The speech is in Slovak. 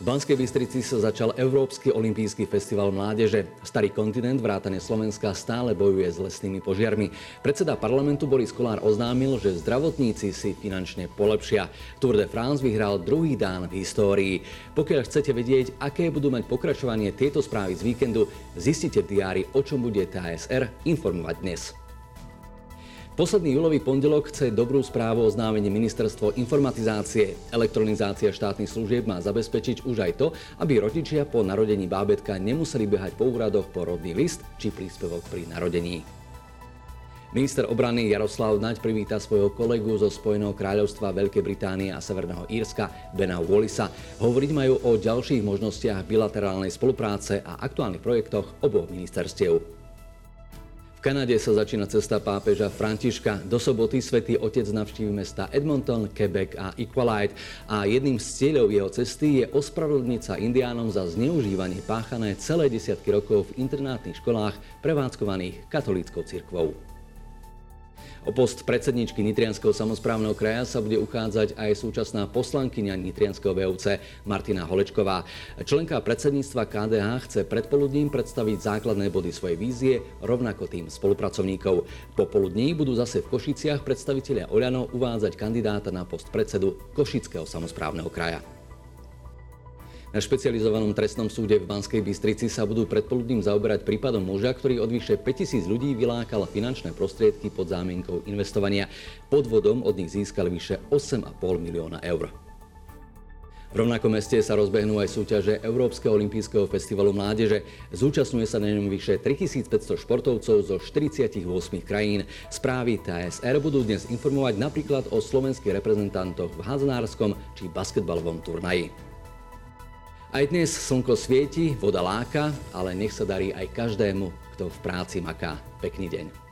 V Banskej Bystrici sa začal Európsky olimpijský festival mládeže. Starý kontinent vrátane Slovenska stále bojuje s lesnými požiarmi. Predseda parlamentu Boris Kolár oznámil, že zdravotníci si finančne polepšia. Tour de France vyhral druhý dán v histórii. Pokiaľ chcete vedieť, aké budú mať pokračovanie tieto správy z víkendu, zistite v diári, o čom bude TSR informovať dnes. Posledný júlový pondelok chce dobrú správu oznámenie Ministerstvo informatizácie. Elektronizácia štátnych služieb má zabezpečiť už aj to, aby rodičia po narodení bábetka nemuseli behať po úradoch po rodný list či príspevok pri narodení. Minister obrany Jaroslav Naď privíta svojho kolegu zo Spojeného kráľovstva Veľkej Británie a Severného Írska Bena Wallisa. Hovoriť majú o ďalších možnostiach bilaterálnej spolupráce a aktuálnych projektoch oboch ministerstiev. V Kanade sa začína cesta pápeža Františka. Do soboty svätý Otec navštívi mesta Edmonton, Quebec a Equalite a jedným z cieľov jeho cesty je ospravedlniť sa indiánom za zneužívanie páchané celé desiatky rokov v internátnych školách prevádzkovaných katolíckou cirkvou. O post predsedničky Nitrianského samozprávneho kraja sa bude uchádzať aj súčasná poslankyňa Nitrianského VUC Martina Holečková. Členka predsedníctva KDH chce predpoludním predstaviť základné body svojej vízie, rovnako tým spolupracovníkov. Popoludní budú zase v Košiciach predstavitelia Oľano uvádzať kandidáta na post predsedu Košického samozprávneho kraja. Na špecializovanom trestnom súde v Banskej Bystrici sa budú predpoludným zaoberať prípadom muža, ktorý od vyše 5000 ľudí vylákal finančné prostriedky pod zámienkou investovania. Podvodom od nich získali vyše 8,5 milióna eur. V rovnakom meste sa rozbehnú aj súťaže Európskeho olympijského festivalu mládeže. Zúčastňuje sa na ňom vyše 3500 športovcov zo 48 krajín. Správy TSR budú dnes informovať napríklad o slovenských reprezentantoch v hádznárskom či basketbalovom turnaji. Aj dnes slnko svieti, voda láka, ale nech sa darí aj každému, kto v práci maká. Pekný deň.